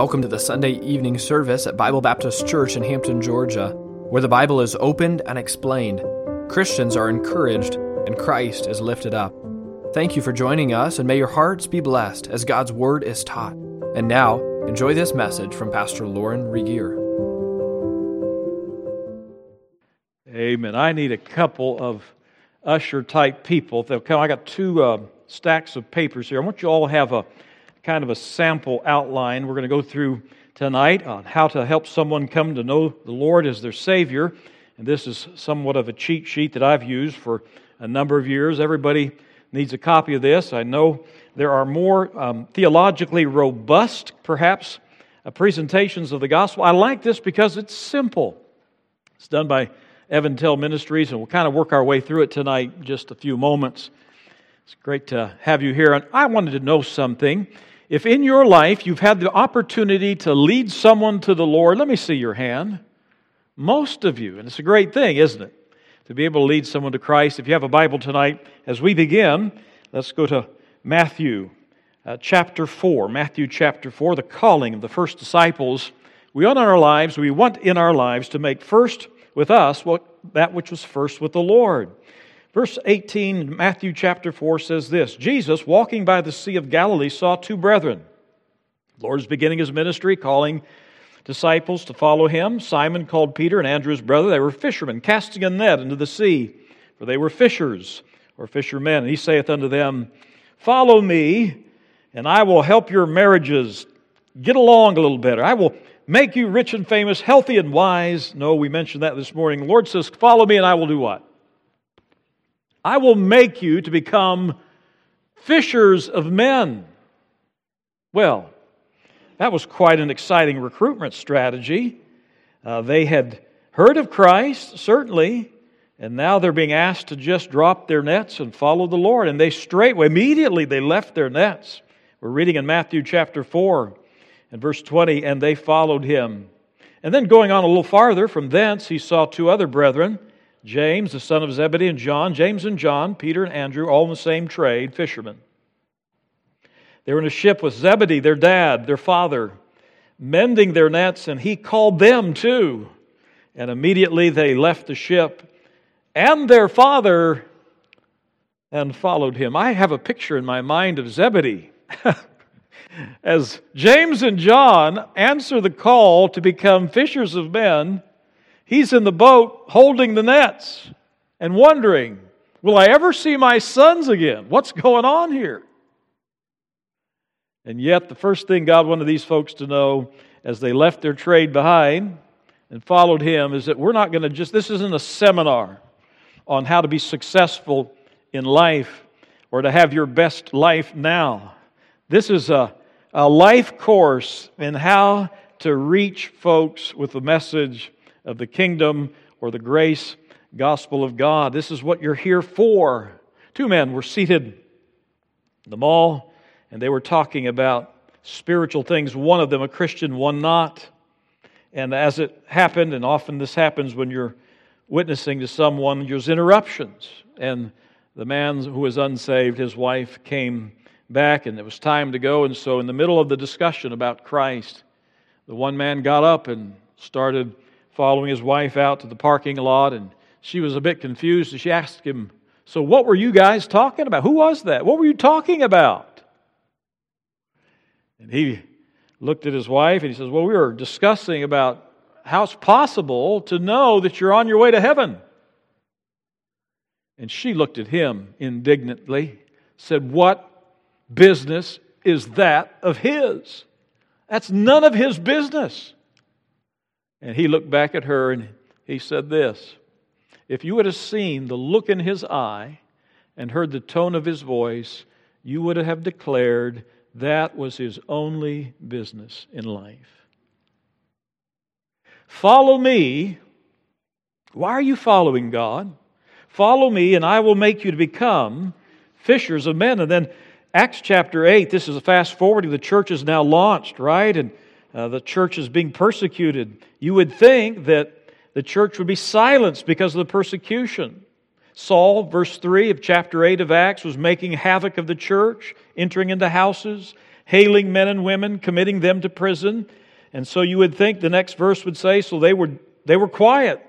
Welcome to the Sunday evening service at Bible Baptist Church in Hampton, Georgia, where the Bible is opened and explained. Christians are encouraged and Christ is lifted up. Thank you for joining us, and may your hearts be blessed as God's Word is taught. And now, enjoy this message from Pastor Lauren Regier. Amen. I need a couple of usher type people. They'll come. I got two uh, stacks of papers here. I want you all to have a kind of a sample outline we're going to go through tonight on how to help someone come to know the Lord as their Savior. And this is somewhat of a cheat sheet that I've used for a number of years. Everybody needs a copy of this. I know there are more um, theologically robust, perhaps, uh, presentations of the gospel. I like this because it's simple. It's done by Evantell Ministries, and we'll kind of work our way through it tonight just a few moments. It's great to have you here. And I wanted to know something. If in your life you've had the opportunity to lead someone to the Lord, let me see your hand. Most of you, and it's a great thing, isn't it? To be able to lead someone to Christ. If you have a Bible tonight, as we begin, let's go to Matthew uh, chapter 4. Matthew chapter 4, the calling of the first disciples. We want in our lives, we want in our lives to make first with us what, that which was first with the Lord. Verse 18, Matthew chapter 4 says this Jesus, walking by the Sea of Galilee, saw two brethren. The Lord is beginning his ministry, calling disciples to follow him. Simon called Peter and Andrew his brother. They were fishermen, casting a net into the sea, for they were fishers or fishermen. And he saith unto them, Follow me, and I will help your marriages get along a little better. I will make you rich and famous, healthy and wise. No, we mentioned that this morning. The Lord says, Follow me, and I will do what? I will make you to become fishers of men. Well, that was quite an exciting recruitment strategy. Uh, they had heard of Christ, certainly, and now they're being asked to just drop their nets and follow the Lord. And they straightway, immediately, they left their nets. We're reading in Matthew chapter 4 and verse 20, and they followed him. And then going on a little farther, from thence he saw two other brethren James, the son of Zebedee, and John, James and John, Peter and Andrew, all in the same trade, fishermen. They were in a ship with Zebedee, their dad, their father, mending their nets, and he called them too. And immediately they left the ship and their father and followed him. I have a picture in my mind of Zebedee. As James and John answer the call to become fishers of men, He's in the boat holding the nets and wondering, will I ever see my sons again? What's going on here? And yet, the first thing God wanted these folks to know as they left their trade behind and followed Him is that we're not going to just, this isn't a seminar on how to be successful in life or to have your best life now. This is a, a life course in how to reach folks with the message of the kingdom or the grace gospel of God. This is what you're here for. Two men were seated in the mall and they were talking about spiritual things, one of them a Christian, one not. And as it happened, and often this happens when you're witnessing to someone, there's interruptions. And the man who was unsaved, his wife came back, and it was time to go. And so, in the middle of the discussion about Christ, the one man got up and started following his wife out to the parking lot, and she was a bit confused. And she asked him, So, what were you guys talking about? Who was that? What were you talking about? And he looked at his wife and he says, Well, we were discussing about how it's possible to know that you're on your way to heaven. And she looked at him indignantly, said, What business is that of his? That's none of his business. And he looked back at her and he said this If you would have seen the look in his eye and heard the tone of his voice, you would have declared that was his only business in life. Follow me. Why are you following God? Follow me, and I will make you to become fishers of men. And then Acts chapter 8, this is a fast forwarding. The church is now launched, right? And uh, the church is being persecuted. You would think that the church would be silenced because of the persecution. Saul, verse 3 of chapter 8 of Acts, was making havoc of the church, entering into houses, hailing men and women, committing them to prison. And so you would think the next verse would say, so they were, they were quiet.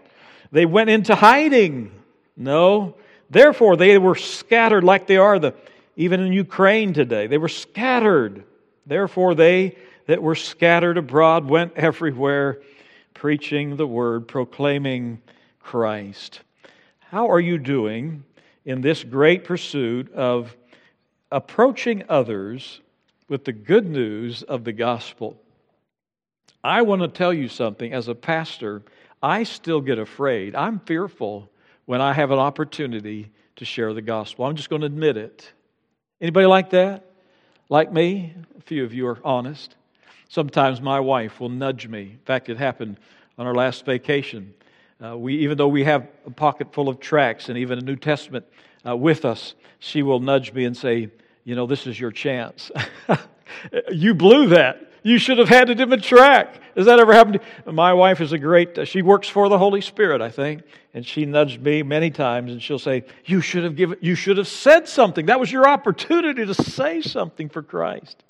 They went into hiding. No. Therefore, they were scattered like they are the, even in Ukraine today. They were scattered. Therefore, they that were scattered abroad went everywhere preaching the word, proclaiming Christ. How are you doing in this great pursuit of approaching others with the good news of the gospel? I want to tell you something as a pastor, I still get afraid. I'm fearful when I have an opportunity to share the gospel. I'm just going to admit it. Anybody like that? Like me? A few of you are honest. Sometimes my wife will nudge me. In fact, it happened on our last vacation. Uh, we, even though we have a pocket full of tracts and even a New Testament uh, with us, she will nudge me and say, You know, this is your chance. you blew that. You should have handed him a tract. Has that ever happened? My wife is a great, uh, she works for the Holy Spirit, I think, and she nudged me many times and she'll say, You should have given, you should have said something. That was your opportunity to say something for Christ.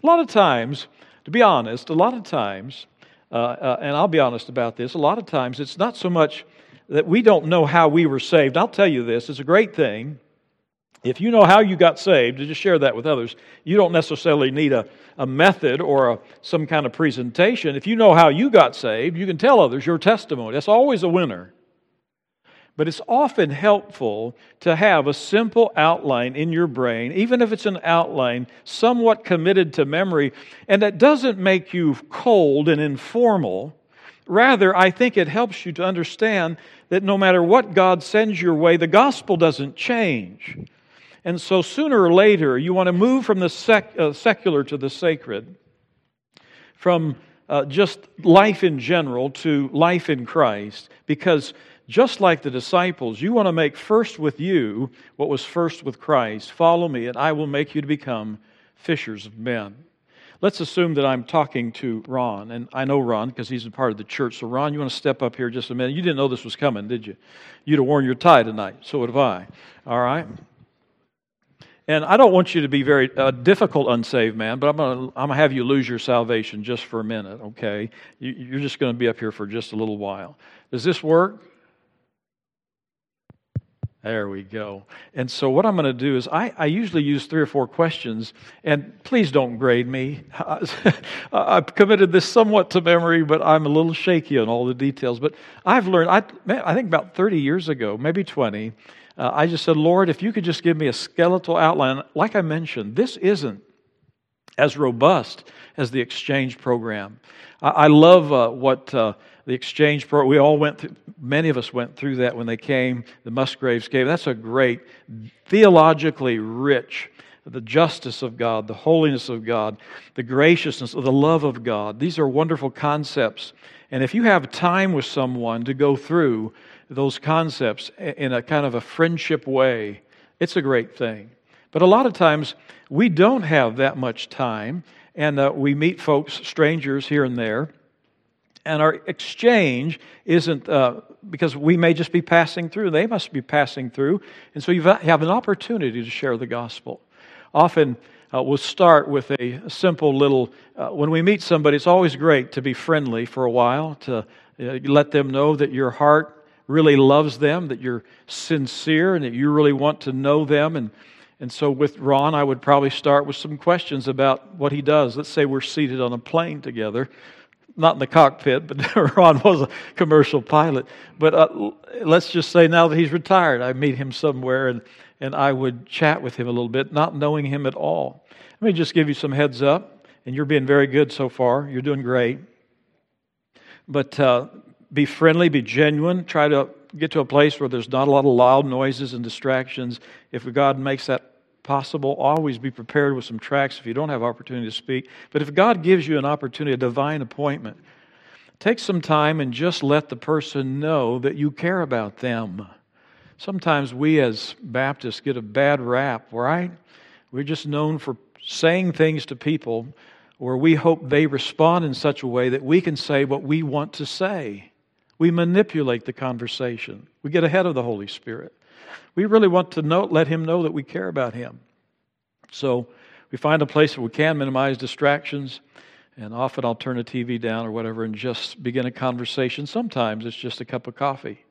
A lot of times, to be honest, a lot of times, uh, uh, and I'll be honest about this, a lot of times it's not so much that we don't know how we were saved. I'll tell you this, it's a great thing. If you know how you got saved, to just share that with others, you don't necessarily need a, a method or a, some kind of presentation. If you know how you got saved, you can tell others your testimony. That's always a winner. But it's often helpful to have a simple outline in your brain, even if it's an outline somewhat committed to memory, and that doesn't make you cold and informal. Rather, I think it helps you to understand that no matter what God sends your way, the gospel doesn't change. And so sooner or later, you want to move from the sec- uh, secular to the sacred, from uh, just life in general to life in Christ, because just like the disciples, you want to make first with you what was first with Christ. Follow me, and I will make you to become fishers of men. Let's assume that I'm talking to Ron, and I know Ron because he's a part of the church. So, Ron, you want to step up here just a minute? You didn't know this was coming, did you? You'd have worn your tie tonight. So would have I. All right? And I don't want you to be very uh, difficult, unsaved man, but I'm going to have you lose your salvation just for a minute, okay? You, you're just going to be up here for just a little while. Does this work? There we go. And so, what I'm going to do is, I, I usually use three or four questions, and please don't grade me. I've committed this somewhat to memory, but I'm a little shaky on all the details. But I've learned, I, I think about 30 years ago, maybe 20, uh, I just said, Lord, if you could just give me a skeletal outline. Like I mentioned, this isn't as robust as the exchange program. I, I love uh, what. Uh, the exchange program. We all went through, many of us went through that when they came, the Musgraves cave. That's a great, theologically rich, the justice of God, the holiness of God, the graciousness, the love of God. These are wonderful concepts. And if you have time with someone to go through those concepts in a kind of a friendship way, it's a great thing. But a lot of times we don't have that much time, and uh, we meet folks, strangers here and there and our exchange isn't uh, because we may just be passing through, they must be passing through. And so you have an opportunity to share the gospel. Often uh, we'll start with a simple little, uh, when we meet somebody, it's always great to be friendly for a while, to uh, let them know that your heart really loves them, that you're sincere, and that you really want to know them. And, and so with Ron, I would probably start with some questions about what he does. Let's say we're seated on a plane together not in the cockpit, but Ron was a commercial pilot. But uh, let's just say now that he's retired, I meet him somewhere and, and I would chat with him a little bit, not knowing him at all. Let me just give you some heads up, and you're being very good so far. You're doing great. But uh, be friendly, be genuine, try to get to a place where there's not a lot of loud noises and distractions. If God makes that possible. Always be prepared with some tracts if you don't have opportunity to speak. But if God gives you an opportunity, a divine appointment, take some time and just let the person know that you care about them. Sometimes we as Baptists get a bad rap, right? We're just known for saying things to people where we hope they respond in such a way that we can say what we want to say. We manipulate the conversation. We get ahead of the Holy Spirit. We really want to know, let him know that we care about him. So we find a place where we can minimize distractions. And often I'll turn the TV down or whatever and just begin a conversation. Sometimes it's just a cup of coffee.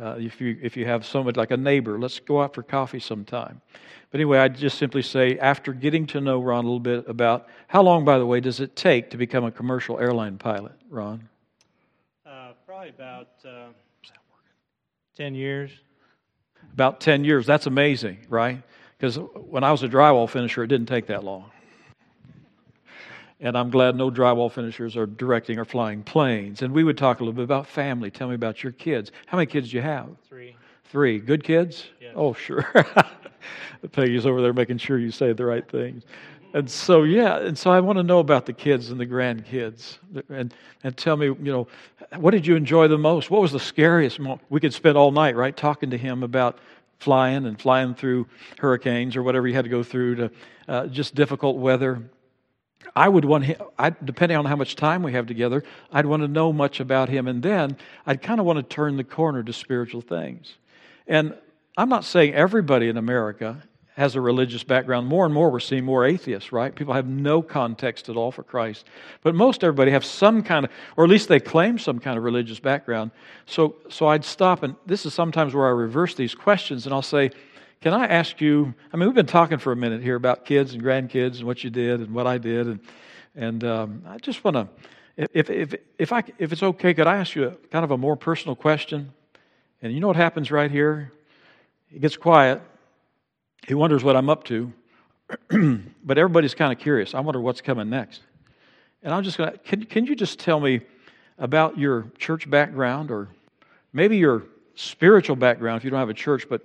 Uh, if, you, if you have someone like a neighbor, let's go out for coffee sometime. But anyway, I just simply say, after getting to know Ron a little bit about how long, by the way, does it take to become a commercial airline pilot, Ron? Uh, probably about uh, 10 years. About 10 years. That's amazing, right? Because when I was a drywall finisher, it didn't take that long. And I'm glad no drywall finishers are directing or flying planes. And we would talk a little bit about family. Tell me about your kids. How many kids do you have? Three. Three. Good kids? Yes. Oh, sure. Peggy's over there making sure you say the right things. And so, yeah, and so I want to know about the kids and the grandkids. And, and tell me, you know, what did you enjoy the most? What was the scariest moment? We could spend all night, right, talking to him about flying and flying through hurricanes or whatever you had to go through to uh, just difficult weather. I would want him, I, depending on how much time we have together, I'd want to know much about him. And then I'd kind of want to turn the corner to spiritual things. And I'm not saying everybody in America has a religious background. More and more, we're seeing more atheists, right? People have no context at all for Christ. But most everybody have some kind of, or at least they claim some kind of religious background. So, so I'd stop, and this is sometimes where I reverse these questions, and I'll say, can I ask you? I mean, we've been talking for a minute here about kids and grandkids and what you did and what I did, and and um, I just want to, if if if I if it's okay, could I ask you a kind of a more personal question? And you know what happens right here? It gets quiet. He wonders what I'm up to, but everybody's kind of curious. I wonder what's coming next. And I'm just going to. Can can you just tell me about your church background or maybe your spiritual background if you don't have a church, but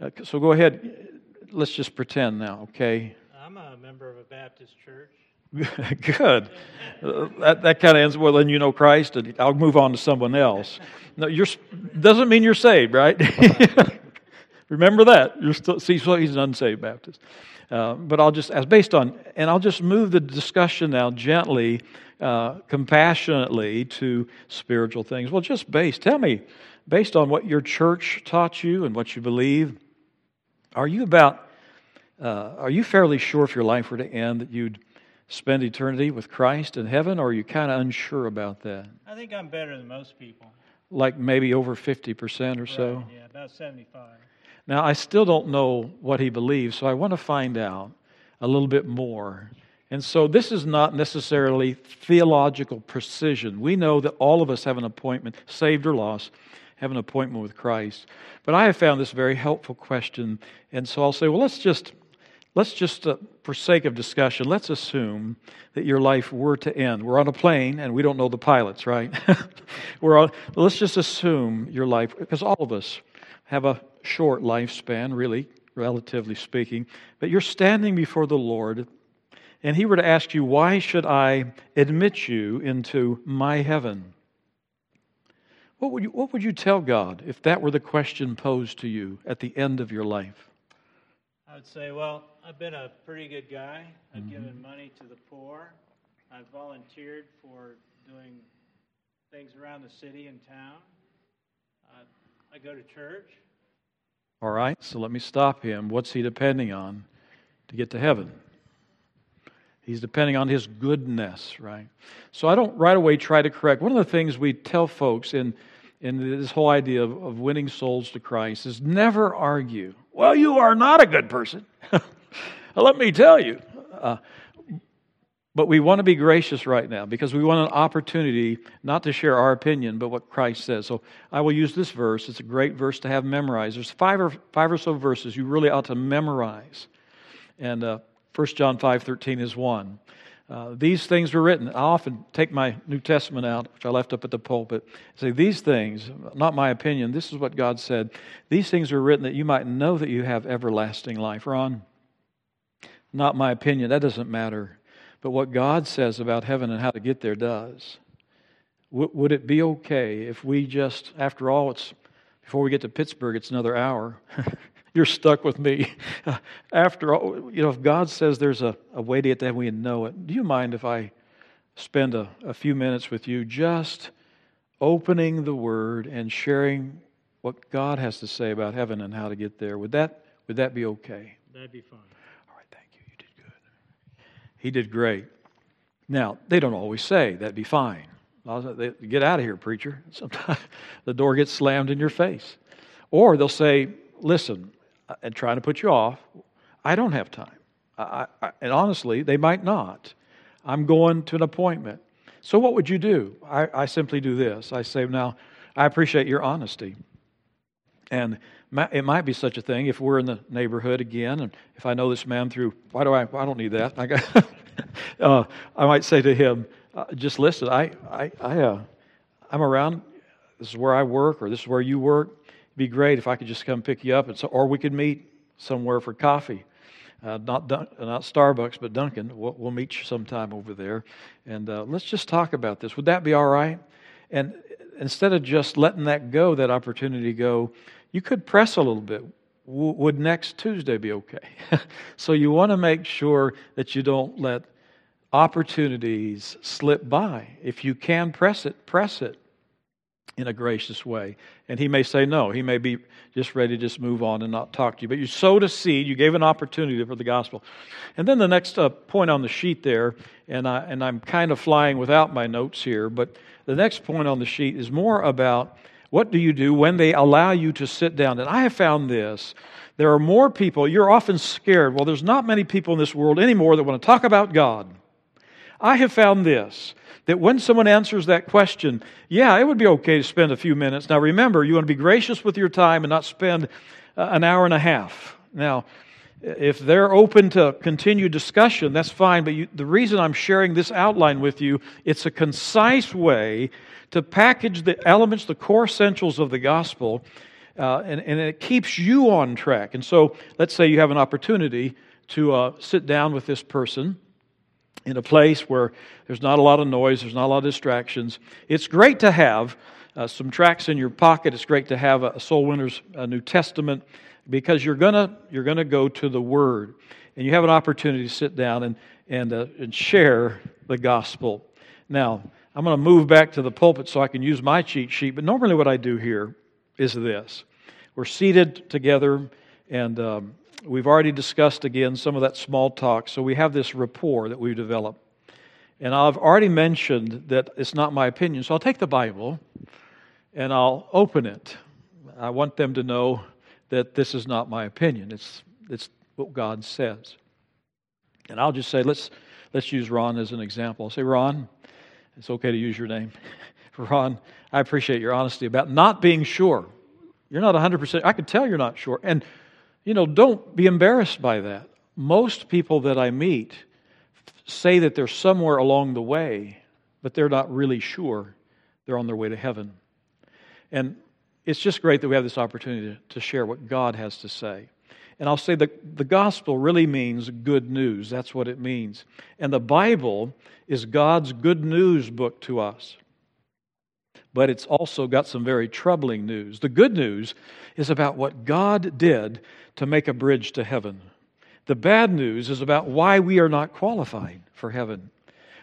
uh, so go ahead. Let's just pretend now, okay? I'm a member of a Baptist church. Good. Uh, that that kind of ends well. Then you know Christ, and I'll move on to someone else. No, you're doesn't mean you're saved, right? Remember that. You're still see. So he's an unsaved Baptist. Uh, but I'll just as based on, and I'll just move the discussion now gently, uh, compassionately to spiritual things. Well, just based. Tell me, based on what your church taught you and what you believe are you about, uh, are you fairly sure if your life were to end that you'd spend eternity with Christ in heaven, or are you kind of unsure about that? I think I'm better than most people. Like maybe over 50% or so? Yeah, about 75. Now, I still don't know what he believes, so I want to find out a little bit more. And so, this is not necessarily theological precision. We know that all of us have an appointment, saved or lost, have an appointment with Christ. But I have found this very helpful question, and so I'll say, well, let's just let's just uh, for sake of discussion, let's assume that your life were to end. We're on a plane and we don't know the pilots, right? We're on, let's just assume your life because all of us have a short lifespan, really, relatively speaking. But you're standing before the Lord and he were to ask you, Why should I admit you into my heaven? What would, you, what would you tell God if that were the question posed to you at the end of your life? I would say, well, I've been a pretty good guy. I've mm-hmm. given money to the poor. I've volunteered for doing things around the city and town. Uh, I go to church. All right, so let me stop him. What's he depending on to get to heaven? He's depending on his goodness, right? So I don't right away try to correct. One of the things we tell folks in, in this whole idea of, of winning souls to Christ is never argue. Well, you are not a good person. Let me tell you. Uh, but we want to be gracious right now because we want an opportunity not to share our opinion, but what Christ says. So I will use this verse. It's a great verse to have memorized. There's five or, five or so verses you really ought to memorize. And uh, 1 John 5.13 is one. Uh, these things were written. I often take my New Testament out, which I left up at the pulpit, say, These things, not my opinion, this is what God said. These things were written that you might know that you have everlasting life. Ron, not my opinion, that doesn't matter. But what God says about heaven and how to get there does. W- would it be okay if we just, after all, it's before we get to Pittsburgh, it's another hour. you're stuck with me. After all, you know, if God says there's a, a way to get there, we know it. Do you mind if I spend a, a few minutes with you just opening the Word and sharing what God has to say about heaven and how to get there? Would that, would that be okay? That'd be fine. All right, thank you. You did good. He did great. Now, they don't always say, that'd be fine. Get out of here, preacher. Sometimes the door gets slammed in your face. Or they'll say, listen, uh, and trying to put you off, I don't have time. I, I, and honestly, they might not. I'm going to an appointment. So, what would you do? I, I simply do this. I say, now, I appreciate your honesty. And it might be such a thing if we're in the neighborhood again, and if I know this man through, why do I? I don't need that. I got. uh, I might say to him, uh, just listen. I, I, I, uh, I'm around. This is where I work, or this is where you work. It'd be great if I could just come pick you up, and so, or we could meet somewhere for coffee. Uh, not Dun- not Starbucks, but Dunkin'. We'll, we'll, meet you sometime over there, and uh, let's just talk about this. Would that be all right? And instead of just letting that go, that opportunity go, you could press a little bit. W- would next Tuesday be okay? so you want to make sure that you don't let opportunities slip by. If you can press it, press it in a gracious way. And he may say no. He may be just ready to just move on and not talk to you. But you sowed a seed. You gave an opportunity for the gospel. And then the next uh, point on the sheet there, and, I, and I'm kind of flying without my notes here, but the next point on the sheet is more about what do you do when they allow you to sit down? And I have found this. There are more people, you're often scared. Well, there's not many people in this world anymore that want to talk about God. I have found this that when someone answers that question, yeah, it would be okay to spend a few minutes. Now, remember, you want to be gracious with your time and not spend uh, an hour and a half. Now, if they're open to continued discussion, that's fine. But you, the reason I'm sharing this outline with you, it's a concise way to package the elements, the core essentials of the gospel, uh, and, and it keeps you on track. And so, let's say you have an opportunity to uh, sit down with this person in a place where there's not a lot of noise, there's not a lot of distractions. It's great to have uh, some tracts in your pocket. It's great to have a, Soul Winners a New Testament because you're gonna you're gonna go to the Word, and you have an opportunity to sit down and and uh, and share the gospel. Now I'm going to move back to the pulpit so I can use my cheat sheet. But normally, what I do here is this: we're seated together, and um, we've already discussed again some of that small talk. So we have this rapport that we've developed. And I've already mentioned that it's not my opinion. So I'll take the Bible and I'll open it. I want them to know that this is not my opinion. It's, it's what God says. And I'll just say, let's, let's use Ron as an example. I'll say, Ron, it's okay to use your name. Ron, I appreciate your honesty about not being sure. You're not 100%. I can tell you're not sure. And you know, don't be embarrassed by that. Most people that I meet say that they're somewhere along the way, but they're not really sure they're on their way to heaven. And it's just great that we have this opportunity to share what God has to say. And I'll say that the gospel really means good news. That's what it means. And the Bible is God's good news book to us but it's also got some very troubling news. The good news is about what God did to make a bridge to heaven. The bad news is about why we are not qualified for heaven.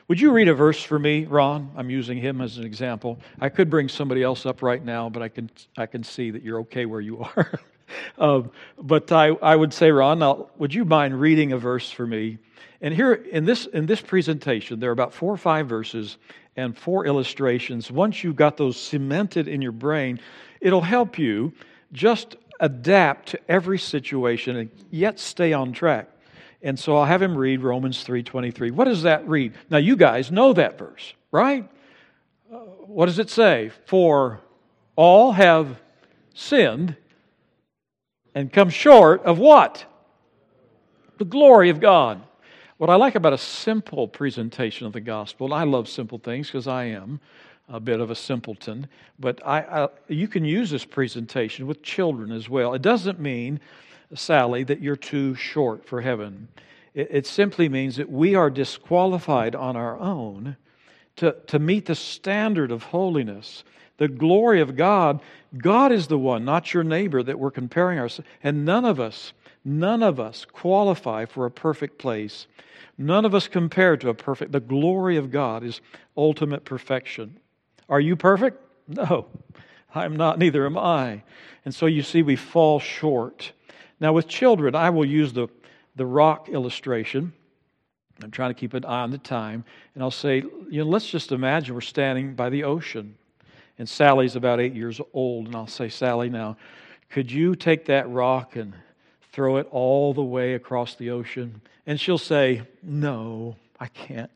Would you read a verse for me, Ron? I'm using him as an example. I could bring somebody else up right now, but I can, I can see that you're okay where you are. um, but I, I would say, Ron, now, would you mind reading a verse for me? And here in this, in this presentation, there are about four or five verses and four illustrations. Once you've got those cemented in your brain, it'll help you just adapt to every situation and yet stay on track. And so I'll have him read Romans 3:23. What does that read? Now you guys know that verse, right? Uh, what does it say? For all have sinned and come short of what? The glory of God. What I like about a simple presentation of the gospel, and I love simple things because I am a bit of a simpleton, but I, I, you can use this presentation with children as well. It doesn't mean, Sally, that you're too short for heaven. It, it simply means that we are disqualified on our own to, to meet the standard of holiness, the glory of God. God is the one, not your neighbor, that we're comparing ourselves. And none of us, none of us qualify for a perfect place. None of us compare to a perfect. The glory of God is ultimate perfection. Are you perfect? No, I'm not, neither am I. And so you see, we fall short. Now, with children, I will use the, the rock illustration. I'm trying to keep an eye on the time. And I'll say, you know, let's just imagine we're standing by the ocean. And Sally's about eight years old. And I'll say, Sally, now, could you take that rock and throw it all the way across the ocean? And she'll say, No, I can't.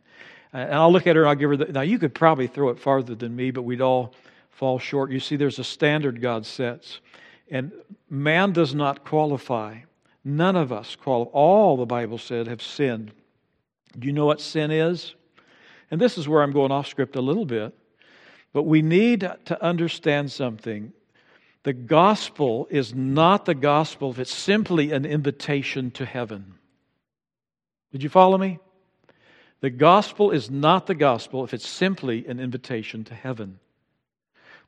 Uh, and I'll look at her and I'll give her the. Now, you could probably throw it farther than me, but we'd all fall short. You see, there's a standard God sets. And man does not qualify. None of us qualify. All the Bible said have sinned. Do you know what sin is? And this is where I'm going off script a little bit. But we need to understand something. The gospel is not the gospel if it's simply an invitation to heaven. Did you follow me? The gospel is not the gospel if it's simply an invitation to heaven.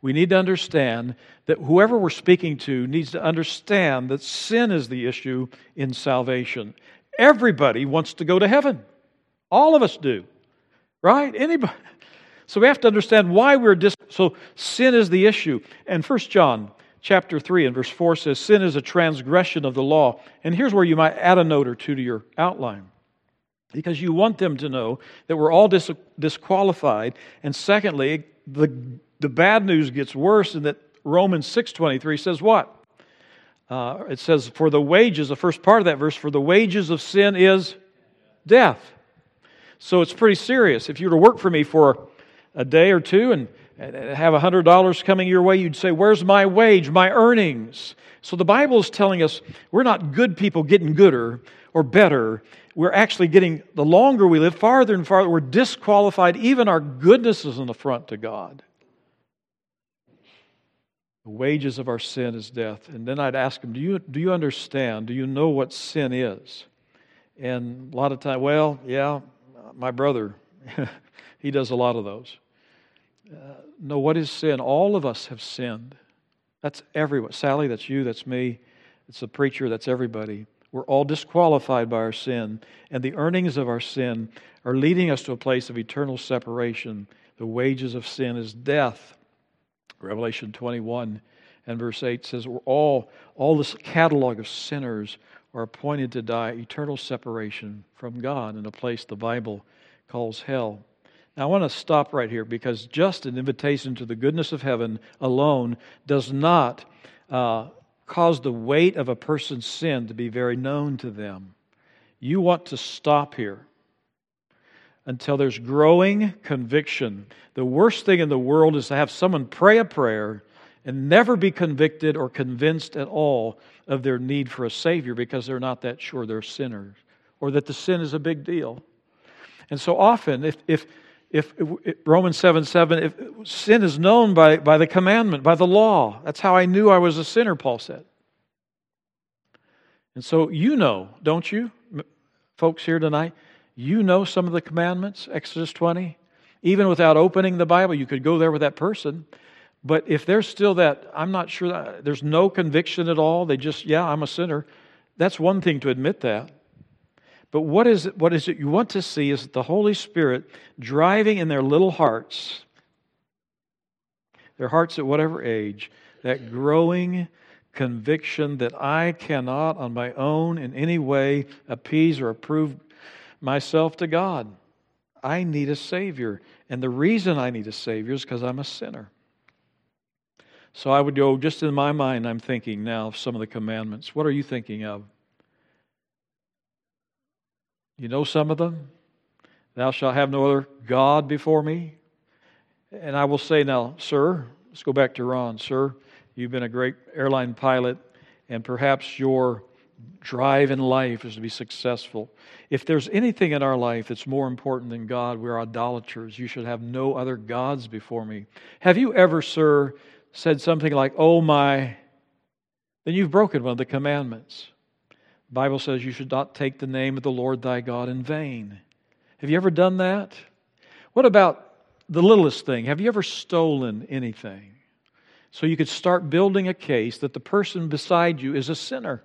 We need to understand that whoever we're speaking to needs to understand that sin is the issue in salvation. Everybody wants to go to heaven. All of us do. Right? Anybody. So we have to understand why we're dis so sin is the issue. And First John chapter 3 and verse 4 says sin is a transgression of the law. And here's where you might add a note or two to your outline. Because you want them to know that we're all dis- disqualified. And secondly, the, the bad news gets worse in that Romans 6.23 says what? Uh, it says, for the wages, the first part of that verse, for the wages of sin is death. So it's pretty serious. If you were to work for me for a day or two and have $100 coming your way, you'd say, Where's my wage, my earnings? So the Bible is telling us we're not good people getting gooder or better. We're actually getting, the longer we live, farther and farther, we're disqualified. Even our goodness is an affront to God. The wages of our sin is death. And then I'd ask him, Do you, do you understand? Do you know what sin is? And a lot of time, well, yeah, my brother, he does a lot of those. Uh, no, what is sin? All of us have sinned. That's everyone. Sally, that's you, that's me, it's the preacher, that's everybody. We're all disqualified by our sin, and the earnings of our sin are leading us to a place of eternal separation. The wages of sin is death. Revelation 21 and verse 8 says, all, all this catalog of sinners are appointed to die eternal separation from God in a place the Bible calls hell. Now, I want to stop right here because just an invitation to the goodness of heaven alone does not uh, cause the weight of a person's sin to be very known to them. You want to stop here until there's growing conviction. The worst thing in the world is to have someone pray a prayer and never be convicted or convinced at all of their need for a Savior because they're not that sure they're sinners or that the sin is a big deal. And so often, if, if if, if, Romans 7 7, if sin is known by, by the commandment, by the law. That's how I knew I was a sinner, Paul said. And so you know, don't you, folks here tonight? You know some of the commandments, Exodus 20. Even without opening the Bible, you could go there with that person. But if there's still that, I'm not sure, that, there's no conviction at all, they just, yeah, I'm a sinner, that's one thing to admit that. But what is, it, what is it you want to see is the Holy Spirit driving in their little hearts, their hearts at whatever age, that growing conviction that I cannot on my own in any way appease or approve myself to God. I need a Savior. And the reason I need a Savior is because I'm a sinner. So I would go, just in my mind, I'm thinking now of some of the commandments. What are you thinking of? You know some of them? Thou shalt have no other God before me. And I will say now, sir, let's go back to Ron. Sir, you've been a great airline pilot, and perhaps your drive in life is to be successful. If there's anything in our life that's more important than God, we're idolaters. You should have no other gods before me. Have you ever, sir, said something like, oh my, then you've broken one of the commandments. The Bible says you should not take the name of the Lord thy God in vain. Have you ever done that? What about the littlest thing? Have you ever stolen anything? So you could start building a case that the person beside you is a sinner.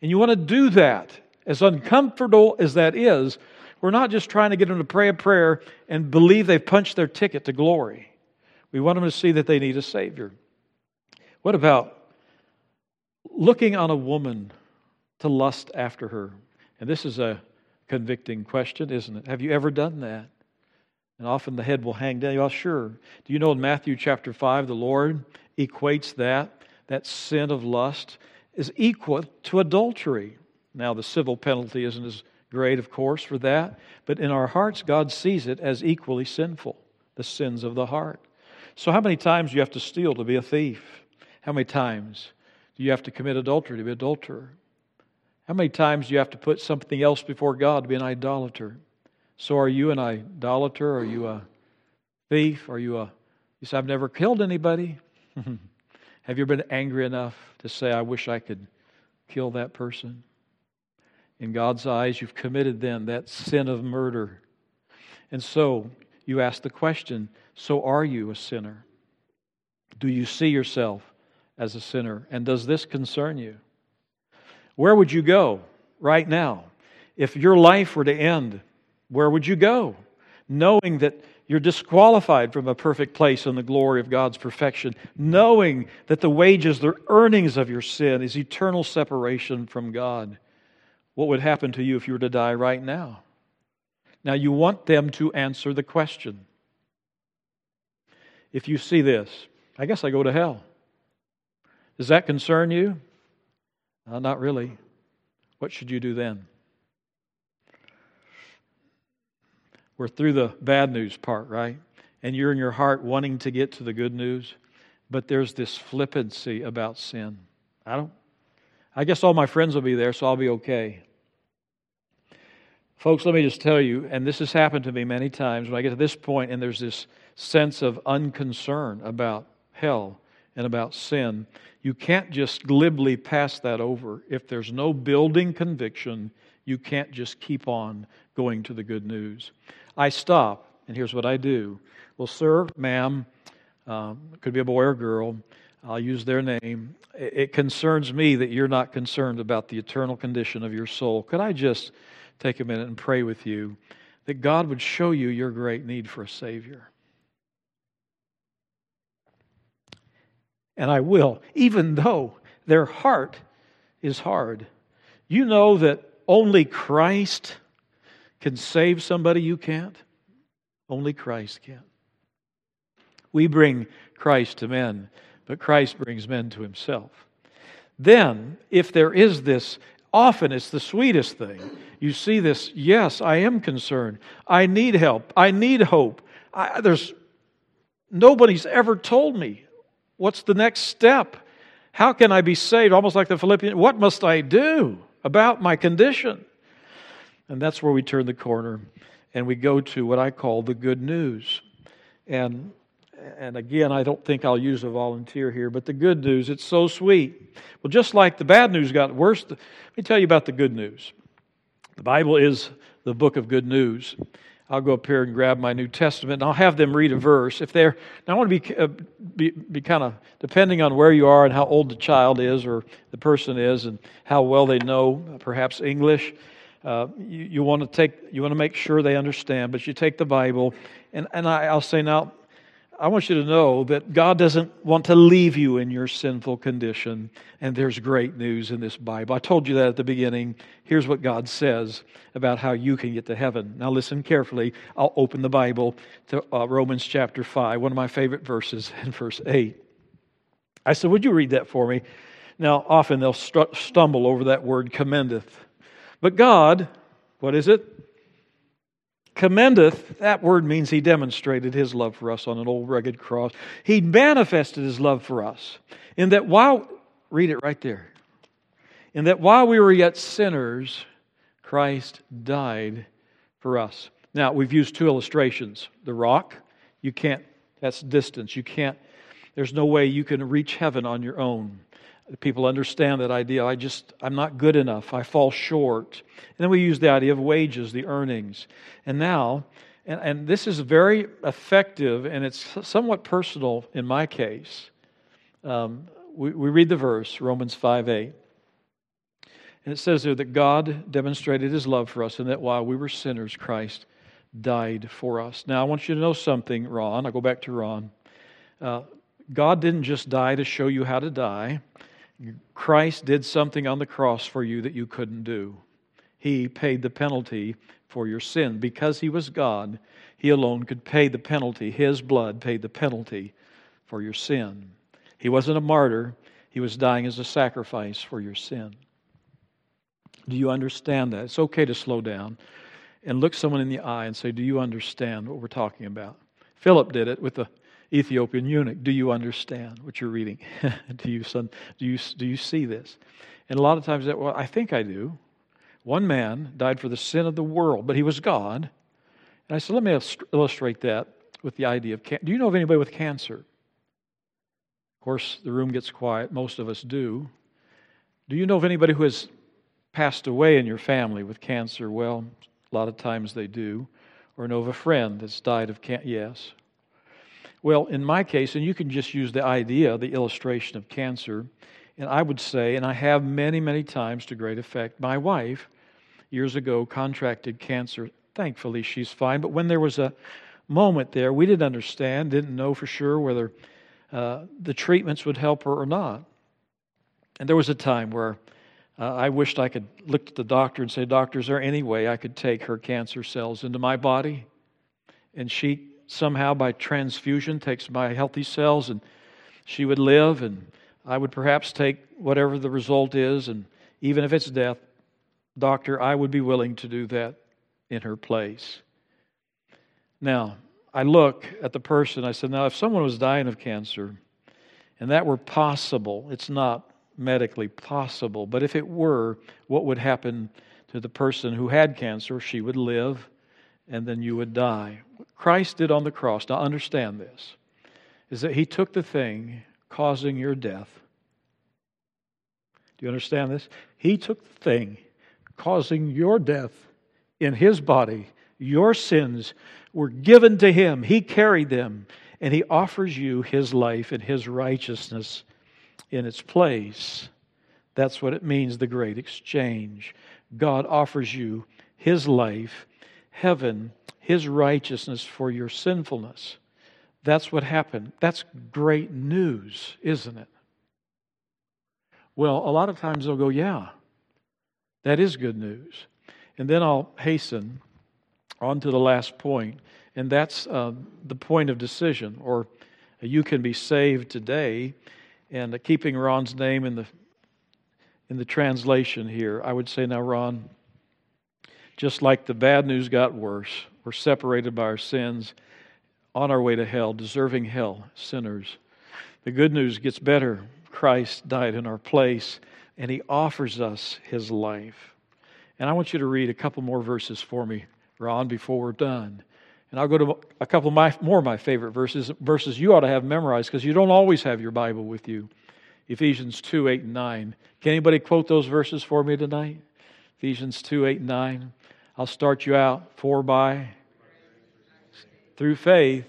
And you want to do that, as uncomfortable as that is, we're not just trying to get them to pray a prayer and believe they've punched their ticket to glory. We want them to see that they need a Savior. What about looking on a woman to lust after her. And this is a convicting question, isn't it? Have you ever done that? And often the head will hang down. Well, sure. Do you know in Matthew chapter 5, the Lord equates that, that sin of lust, is equal to adultery. Now, the civil penalty isn't as great, of course, for that, but in our hearts, God sees it as equally sinful, the sins of the heart. So, how many times do you have to steal to be a thief? How many times do you have to commit adultery to be an adulterer? How many times do you have to put something else before God to be an idolater? So are you an idolater? Are you a thief? Are you a you say, I've never killed anybody? Have you ever been angry enough to say, I wish I could kill that person? In God's eyes, you've committed then that sin of murder. And so you ask the question so are you a sinner? Do you see yourself as a sinner? And does this concern you? Where would you go right now? If your life were to end, where would you go? Knowing that you're disqualified from a perfect place in the glory of God's perfection, knowing that the wages, the earnings of your sin is eternal separation from God. What would happen to you if you were to die right now? Now, you want them to answer the question. If you see this, I guess I go to hell. Does that concern you? Uh, not really. What should you do then? We're through the bad news part, right? And you're in your heart wanting to get to the good news, but there's this flippancy about sin. I don't I guess all my friends will be there, so I'll be okay. Folks, let me just tell you, and this has happened to me many times when I get to this point and there's this sense of unconcern about hell and about sin. You can't just glibly pass that over. If there's no building conviction, you can't just keep on going to the good news. I stop, and here's what I do. Well, sir, ma'am, um, could be a boy or girl. I'll use their name. It concerns me that you're not concerned about the eternal condition of your soul. Could I just take a minute and pray with you that God would show you your great need for a Savior? and I will, even though their heart is hard. You know that only Christ can save somebody you can't? Only Christ can. We bring Christ to men, but Christ brings men to himself. Then, if there is this, often it's the sweetest thing. You see this, yes, I am concerned. I need help. I need hope. I, there's nobody's ever told me What's the next step? How can I be saved? Almost like the Philippians, what must I do about my condition? And that's where we turn the corner and we go to what I call the good news. And and again, I don't think I'll use a volunteer here, but the good news, it's so sweet. Well, just like the bad news got worse, let me tell you about the good news. The Bible is the book of good news. I'll go up here and grab my New Testament, and I'll have them read a verse. If they're, now I want to be, uh, be, be kind of depending on where you are and how old the child is or the person is, and how well they know perhaps English. Uh, you, you want to take, you want to make sure they understand, but you take the Bible, and, and I, I'll say now, I want you to know that God doesn't want to leave you in your sinful condition. And there's great news in this Bible. I told you that at the beginning. Here's what God says about how you can get to heaven. Now, listen carefully. I'll open the Bible to uh, Romans chapter 5, one of my favorite verses, in verse 8. I said, Would you read that for me? Now, often they'll stumble over that word commendeth. But God, what is it? commendeth, that word means he demonstrated his love for us on an old rugged cross. He manifested his love for us in that while, read it right there, in that while we were yet sinners, Christ died for us. Now, we've used two illustrations. The rock, you can't, that's distance. You can't, there's no way you can reach heaven on your own people understand that idea. I just, I'm not good enough. I fall short. And then we use the idea of wages, the earnings. And now, and, and this is very effective and it's somewhat personal in my case. Um, we, we read the verse, Romans 5 8. And it says there that God demonstrated his love for us and that while we were sinners, Christ died for us. Now, I want you to know something, Ron. I'll go back to Ron. Uh, God didn't just die to show you how to die. Christ did something on the cross for you that you couldn't do. He paid the penalty for your sin. Because he was God, he alone could pay the penalty. His blood paid the penalty for your sin. He wasn't a martyr, he was dying as a sacrifice for your sin. Do you understand that? It's okay to slow down and look someone in the eye and say, Do you understand what we're talking about? Philip did it with the Ethiopian eunuch. Do you understand what you're reading? do, you, son, do, you, do you see this? And a lot of times, that, well, I think I do. One man died for the sin of the world, but he was God. And I said, let me illustrate that with the idea of can- do you know of anybody with cancer? Of course, the room gets quiet. Most of us do. Do you know of anybody who has passed away in your family with cancer? Well, a lot of times they do. Or know of a friend that's died of cancer? Yes. Well, in my case, and you can just use the idea, the illustration of cancer, and I would say, and I have many, many times to great effect, my wife years ago contracted cancer. Thankfully, she's fine. But when there was a moment there, we didn't understand, didn't know for sure whether uh, the treatments would help her or not. And there was a time where uh, I wished I could look at the doctor and say, Doctor, is there any way I could take her cancer cells into my body? And she somehow, by transfusion, takes my healthy cells and she would live, and I would perhaps take whatever the result is, and even if it's death, doctor, I would be willing to do that in her place. Now, I look at the person, I said, now, if someone was dying of cancer, and that were possible, it's not medically possible, but if it were, what would happen to the person who had cancer? She would live, and then you would die. Christ did on the cross, now understand this, is that He took the thing causing your death. Do you understand this? He took the thing causing your death in His body. Your sins were given to Him, He carried them, and He offers you His life and His righteousness in its place. That's what it means, the great exchange. God offers you His life, heaven, His righteousness for your sinfulness. That's what happened. That's great news, isn't it? Well, a lot of times they'll go, Yeah, that is good news. And then I'll hasten on to the last point, and that's uh, the point of decision, or you can be saved today. And uh, keeping Ron's name in the in the translation here, I would say, now, Ron, just like the bad news got worse, we're separated by our sins, on our way to hell, deserving hell, sinners. The good news gets better. Christ died in our place and he offers us his life. And I want you to read a couple more verses for me, Ron, before we're done. And I'll go to a couple my, more of my favorite verses, verses you ought to have memorized because you don't always have your Bible with you. Ephesians 2, 8, and 9. Can anybody quote those verses for me tonight? Ephesians 2, 8, and 9. I'll start you out. For by, through faith,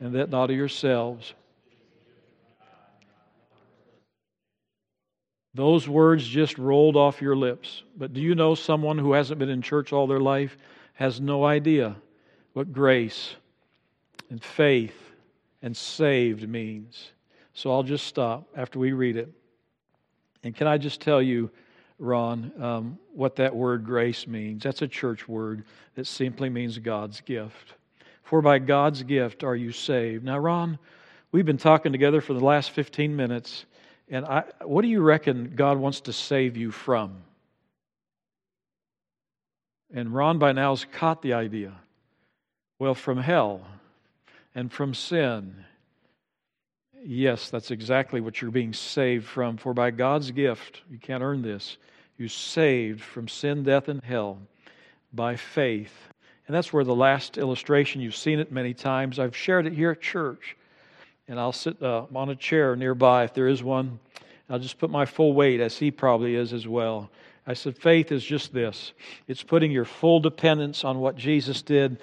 and that not of yourselves. Those words just rolled off your lips. But do you know someone who hasn't been in church all their life has no idea what grace and faith and saved means? So I'll just stop after we read it. And can I just tell you, Ron, um, what that word grace means? That's a church word that simply means God's gift. For by God's gift are you saved. Now, Ron, we've been talking together for the last 15 minutes. And I, what do you reckon God wants to save you from? And Ron by now has caught the idea. Well, from hell and from sin. Yes, that's exactly what you're being saved from. For by God's gift, you can't earn this, you're saved from sin, death, and hell by faith. And that's where the last illustration, you've seen it many times. I've shared it here at church and I'll sit uh, on a chair nearby if there is one. I'll just put my full weight, as he probably is as well. I said, faith is just this it's putting your full dependence on what Jesus did,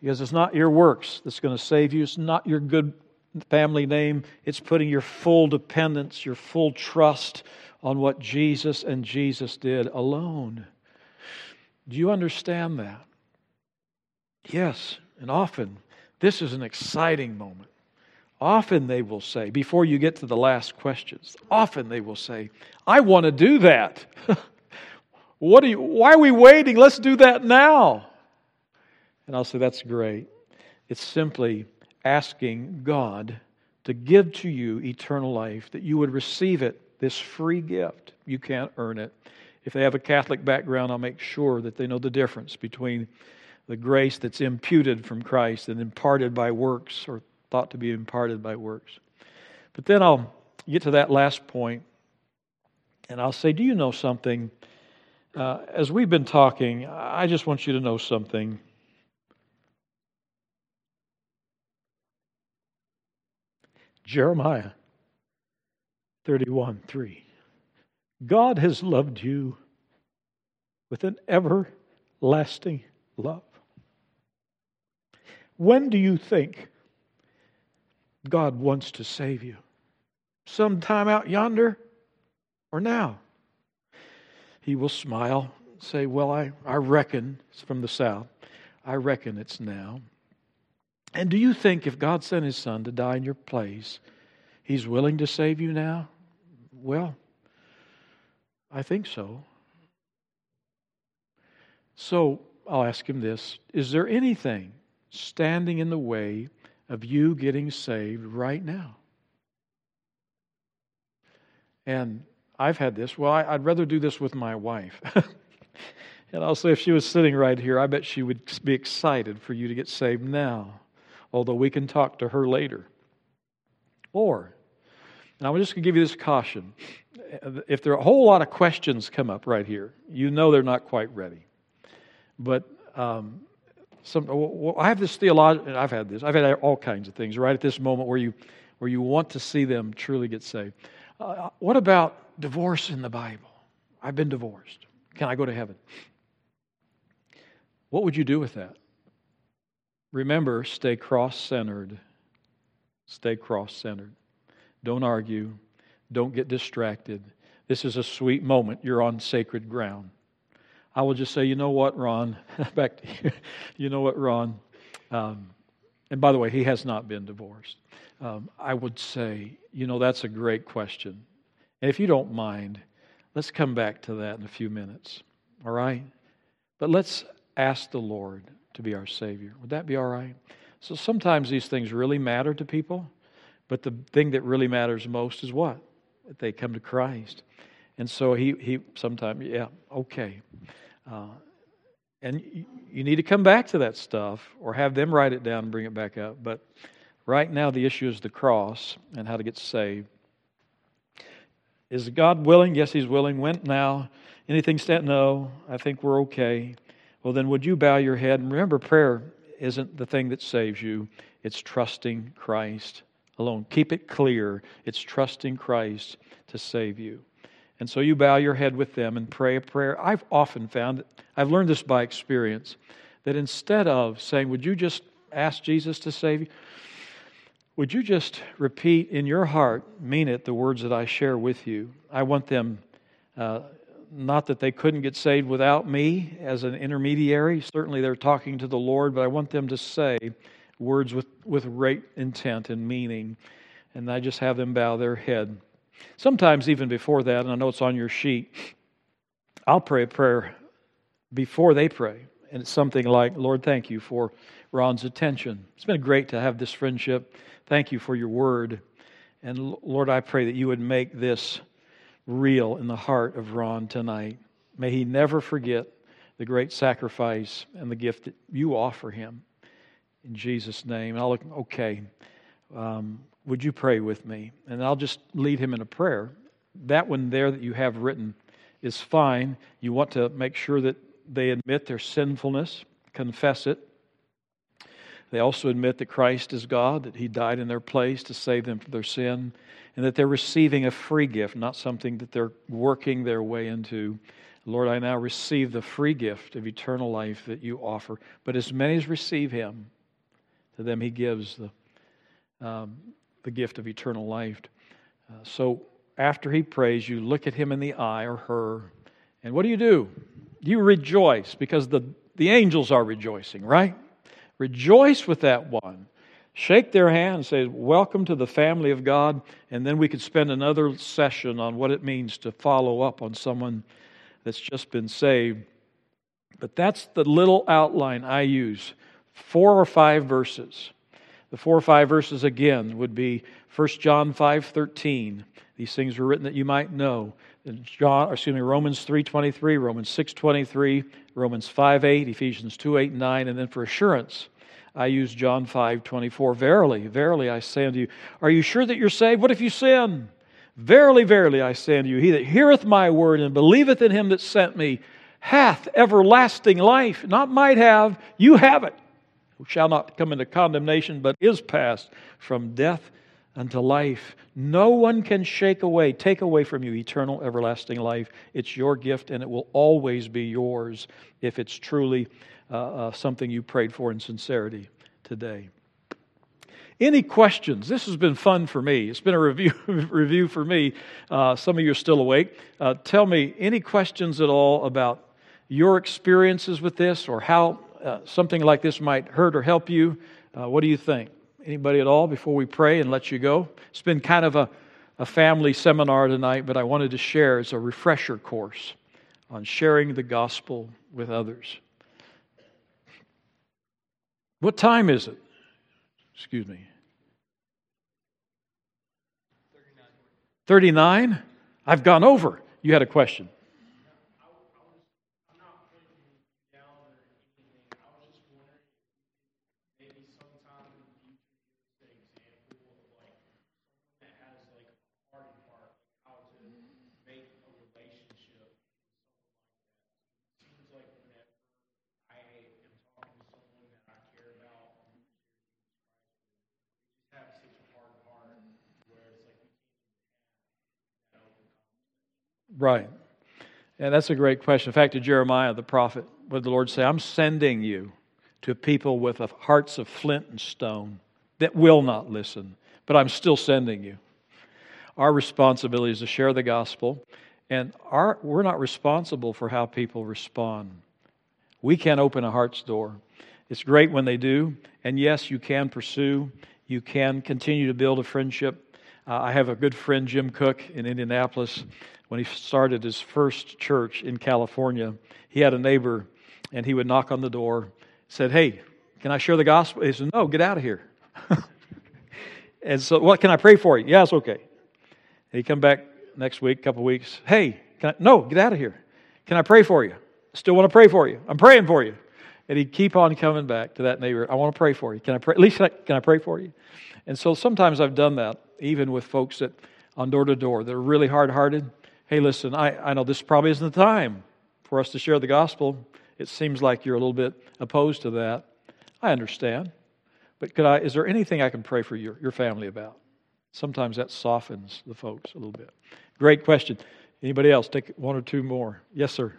because it's not your works that's going to save you, it's not your good family name. It's putting your full dependence, your full trust on what Jesus and Jesus did alone. Do you understand that? Yes, and often this is an exciting moment. Often they will say, before you get to the last questions, often they will say, I want to do that. What are you, why are we waiting? Let's do that now. And I'll say, That's great. It's simply asking God to give to you eternal life, that you would receive it, this free gift. You can't earn it. If they have a Catholic background, I'll make sure that they know the difference between the grace that's imputed from Christ and imparted by works or thought to be imparted by works. But then I'll get to that last point and I'll say, Do you know something? Uh, as we've been talking, I just want you to know something. Jeremiah 31 3. God has loved you with an everlasting love. When do you think God wants to save you? Sometime out yonder or now? He will smile, say, Well, I, I reckon, it's from the south, I reckon it's now. And do you think if God sent his son to die in your place, he's willing to save you now? Well, I think so. So I'll ask him this Is there anything standing in the way of you getting saved right now? And I've had this. Well, I'd rather do this with my wife. and I'll say, if she was sitting right here, I bet she would be excited for you to get saved now although we can talk to her later. Or, and I'm just going to give you this caution. If there are a whole lot of questions come up right here, you know they're not quite ready. But um, some, well, I have this theology, I've had this, I've had all kinds of things right at this moment where you, where you want to see them truly get saved. Uh, what about divorce in the Bible? I've been divorced. Can I go to heaven? What would you do with that? Remember, stay cross centered. Stay cross centered. Don't argue. Don't get distracted. This is a sweet moment. You're on sacred ground. I will just say, you know what, Ron? Back to you. You know what, Ron? Um, and by the way, he has not been divorced. Um, I would say, you know, that's a great question. And if you don't mind, let's come back to that in a few minutes. All right? But let's ask the Lord to be our Savior. Would that be all right? So sometimes these things really matter to people, but the thing that really matters most is what? That they come to Christ. And so he, he sometimes, yeah, okay. Uh, and you need to come back to that stuff or have them write it down and bring it back up. But right now, the issue is the cross and how to get saved. Is God willing? Yes, He's willing. When now? Anything stand? No, I think we're okay. Well, then, would you bow your head? And remember, prayer isn't the thing that saves you, it's trusting Christ alone. Keep it clear. It's trusting Christ to save you. And so you bow your head with them and pray a prayer. I've often found, that, I've learned this by experience, that instead of saying, Would you just ask Jesus to save you? Would you just repeat in your heart, mean it, the words that I share with you? I want them uh, not that they couldn't get saved without me as an intermediary. Certainly they're talking to the Lord, but I want them to say words with, with great intent and meaning. And I just have them bow their head. Sometimes, even before that, and I know it's on your sheet, I'll pray a prayer before they pray. And it's something like, Lord, thank you for Ron's attention. It's been great to have this friendship. Thank you for your word. And Lord, I pray that you would make this real in the heart of Ron tonight. May he never forget the great sacrifice and the gift that you offer him. In Jesus' name. I'll look, okay. Um, would you pray with me? And I'll just lead him in a prayer. That one there that you have written is fine. You want to make sure that they admit their sinfulness, confess it. They also admit that Christ is God, that He died in their place to save them from their sin, and that they're receiving a free gift, not something that they're working their way into. Lord, I now receive the free gift of eternal life that you offer. But as many as receive him, to them he gives the, um, the gift of eternal life. Uh, so after he prays, you look at him in the eye or her, and what do you do? You rejoice because the, the angels are rejoicing, right? Rejoice with that one shake their hand say, Welcome to the family of God. And then we could spend another session on what it means to follow up on someone that's just been saved. But that's the little outline I use four or five verses. The four or five verses again would be 1 John 5:13. These things were written that you might know. John, excuse me, Romans 3:23, Romans 6:23, Romans 5:8, Ephesians 2:8 and 9, and then for assurance, I use John 5:24. Verily, verily I say unto you, are you sure that you're saved? What if you sin? Verily, verily I say unto you, he that heareth my word and believeth in him that sent me hath everlasting life. Not might have, you have it. Who shall not come into condemnation, but is passed from death unto life. No one can shake away, take away from you eternal, everlasting life. It's your gift, and it will always be yours if it's truly uh, uh, something you prayed for in sincerity today. Any questions? This has been fun for me. It's been a review, review for me. Uh, some of you are still awake. Uh, tell me any questions at all about your experiences with this or how uh, something like this might hurt or help you. Uh, what do you think? Anybody at all before we pray and let you go? It's been kind of a, a family seminar tonight, but I wanted to share as a refresher course on sharing the gospel with others. What time is it? Excuse me. 39? I've gone over. You had a question. Right. And that's a great question. In fact, to Jeremiah, the prophet, what did the Lord say? I'm sending you to people with hearts of flint and stone that will not listen, but I'm still sending you. Our responsibility is to share the gospel, and our, we're not responsible for how people respond. We can't open a heart's door. It's great when they do, and yes, you can pursue, you can continue to build a friendship. Uh, I have a good friend, Jim Cook, in Indianapolis when he started his first church in California, he had a neighbor and he would knock on the door, said, Hey, can I share the gospel? He said, No, get out of here. and so, what can I pray for you? Yeah, it's okay. And he come back next week, couple weeks. Hey, can I, no, get out of here. Can I pray for you? Still want to pray for you. I'm praying for you. And he'd keep on coming back to that neighbor. I want to pray for you. Can I pray? At least i can I pray for you? And so sometimes I've done that, even with folks that on door to door. They're really hard hearted hey, listen, I, I know this probably isn't the time for us to share the gospel. It seems like you're a little bit opposed to that. I understand. But could I, is there anything I can pray for your, your family about? Sometimes that softens the folks a little bit. Great question. Anybody else? Take one or two more. Yes, sir.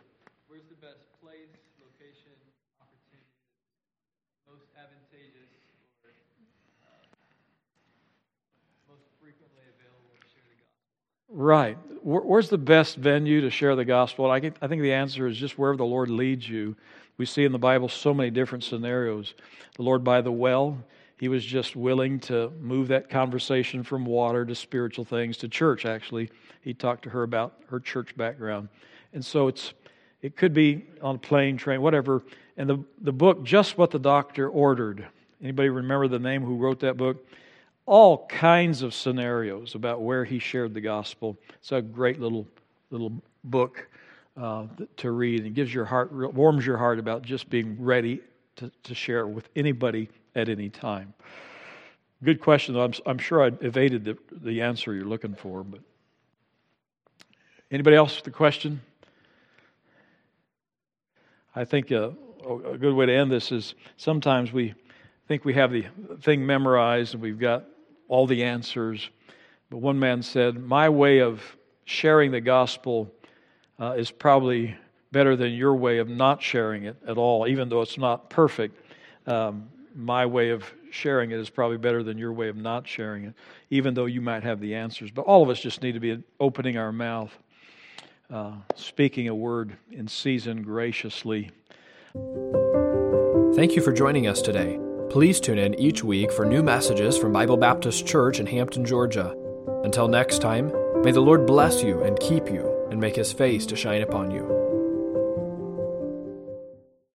Right. Where's the best venue to share the gospel? I think the answer is just wherever the Lord leads you. We see in the Bible so many different scenarios. The Lord by the well, he was just willing to move that conversation from water to spiritual things to church, actually. He talked to her about her church background. And so it's it could be on a plane, train, whatever. And the, the book, Just What the Doctor Ordered. Anybody remember the name who wrote that book? All kinds of scenarios about where he shared the gospel. It's a great little little book uh, to read and gives your heart warms your heart about just being ready to, to share with anybody at any time. Good question, though. I'm, I'm sure I evaded the, the answer you're looking for, but anybody else with a question? I think a, a good way to end this is sometimes we think we have the thing memorized and we've got all the answers. But one man said, My way of sharing the gospel uh, is probably better than your way of not sharing it at all, even though it's not perfect. Um, my way of sharing it is probably better than your way of not sharing it, even though you might have the answers. But all of us just need to be opening our mouth, uh, speaking a word in season graciously. Thank you for joining us today. Please tune in each week for new messages from Bible Baptist Church in Hampton, Georgia. Until next time, may the Lord bless you and keep you and make his face to shine upon you.